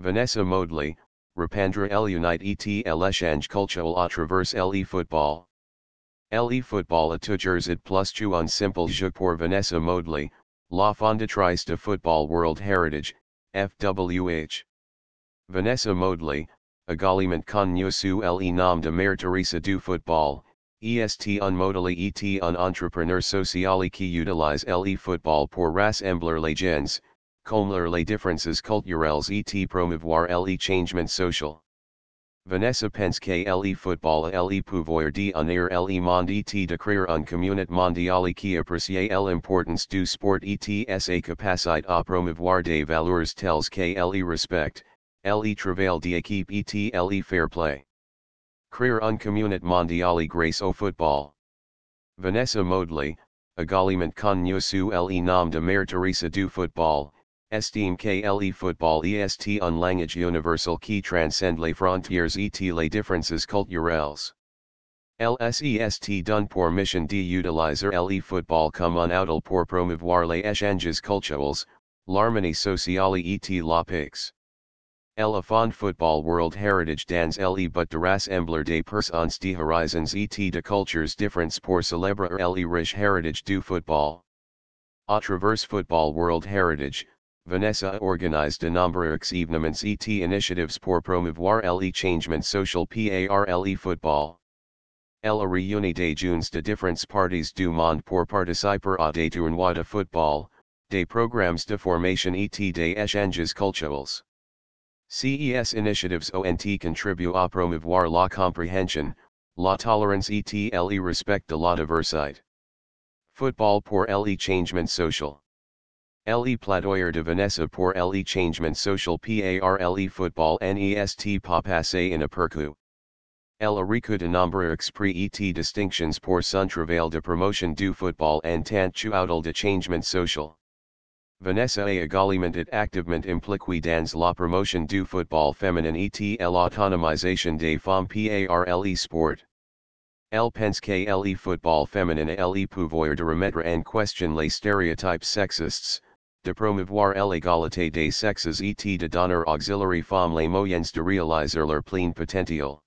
Vanessa Modely, Rapandra L Unite et l'échange culturel à travers le football. Le football à toujours et plus un simple jeu pour Vanessa Modely, la fondatrice de Football World Heritage, FWH. Vanessa Modely, également connue sous le nom de Mère Teresa du football, est un modèle et un entrepreneur social qui utilise le football pour rassembler les gens, combler les différences culturelles et promouvoir le changement social. Vanessa pense que le football le pouvoir d'unir le monde et de créer une communauté mondiale qui apprécie l'importance du sport et sa capacité à promouvoir des valeurs telles que le respect, le travail d'équipe et le fair play. Créer une communauté mondiale grâce au football. Vanessa Modely, également connue sous le nom de Mère Teresa du football, Estime que le football est un langage universal qui transcende les frontières et les différences culturelles. LSEST donne pour mission d'utiliser le football comme un outil pour promouvoir les échanges culturels, l'harmonie sociale et la. Le fond football world heritage dans le but de rassembler des personnes de horizons et de cultures différentes pour célébrer le riche heritage du football. À travers football world heritage, Vanessa organized de nombreux événements et initiatives pour promouvoir le changement social par le football. Elle a réuni des jeunes de différentes parties du monde pour participer à des tournois de football, des programmes de formation et des échanges culturels. CES initiatives ont contribué à promouvoir la compréhension, la tolérance et le respect de la diversité. Football pour le changement social. Le plaidoyer de Vanessa pour le changement social par le football n'est pas passé inaperçu. Elle a reçu de nombreux exprès et distinctions pour son travail de promotion du football en tant qu'outil de changement social. Vanessa a également et activement impliqué dans la promotion du football féminin et l'autonomisation des femmes par le sport. Elle pense que le football féminin a le pouvoir de remettre en question les stéréotypes sexistes, de promouvoir l'égalité des sexes et de donner auxiliary femmes les moyens de réaliser leur plein potentiel.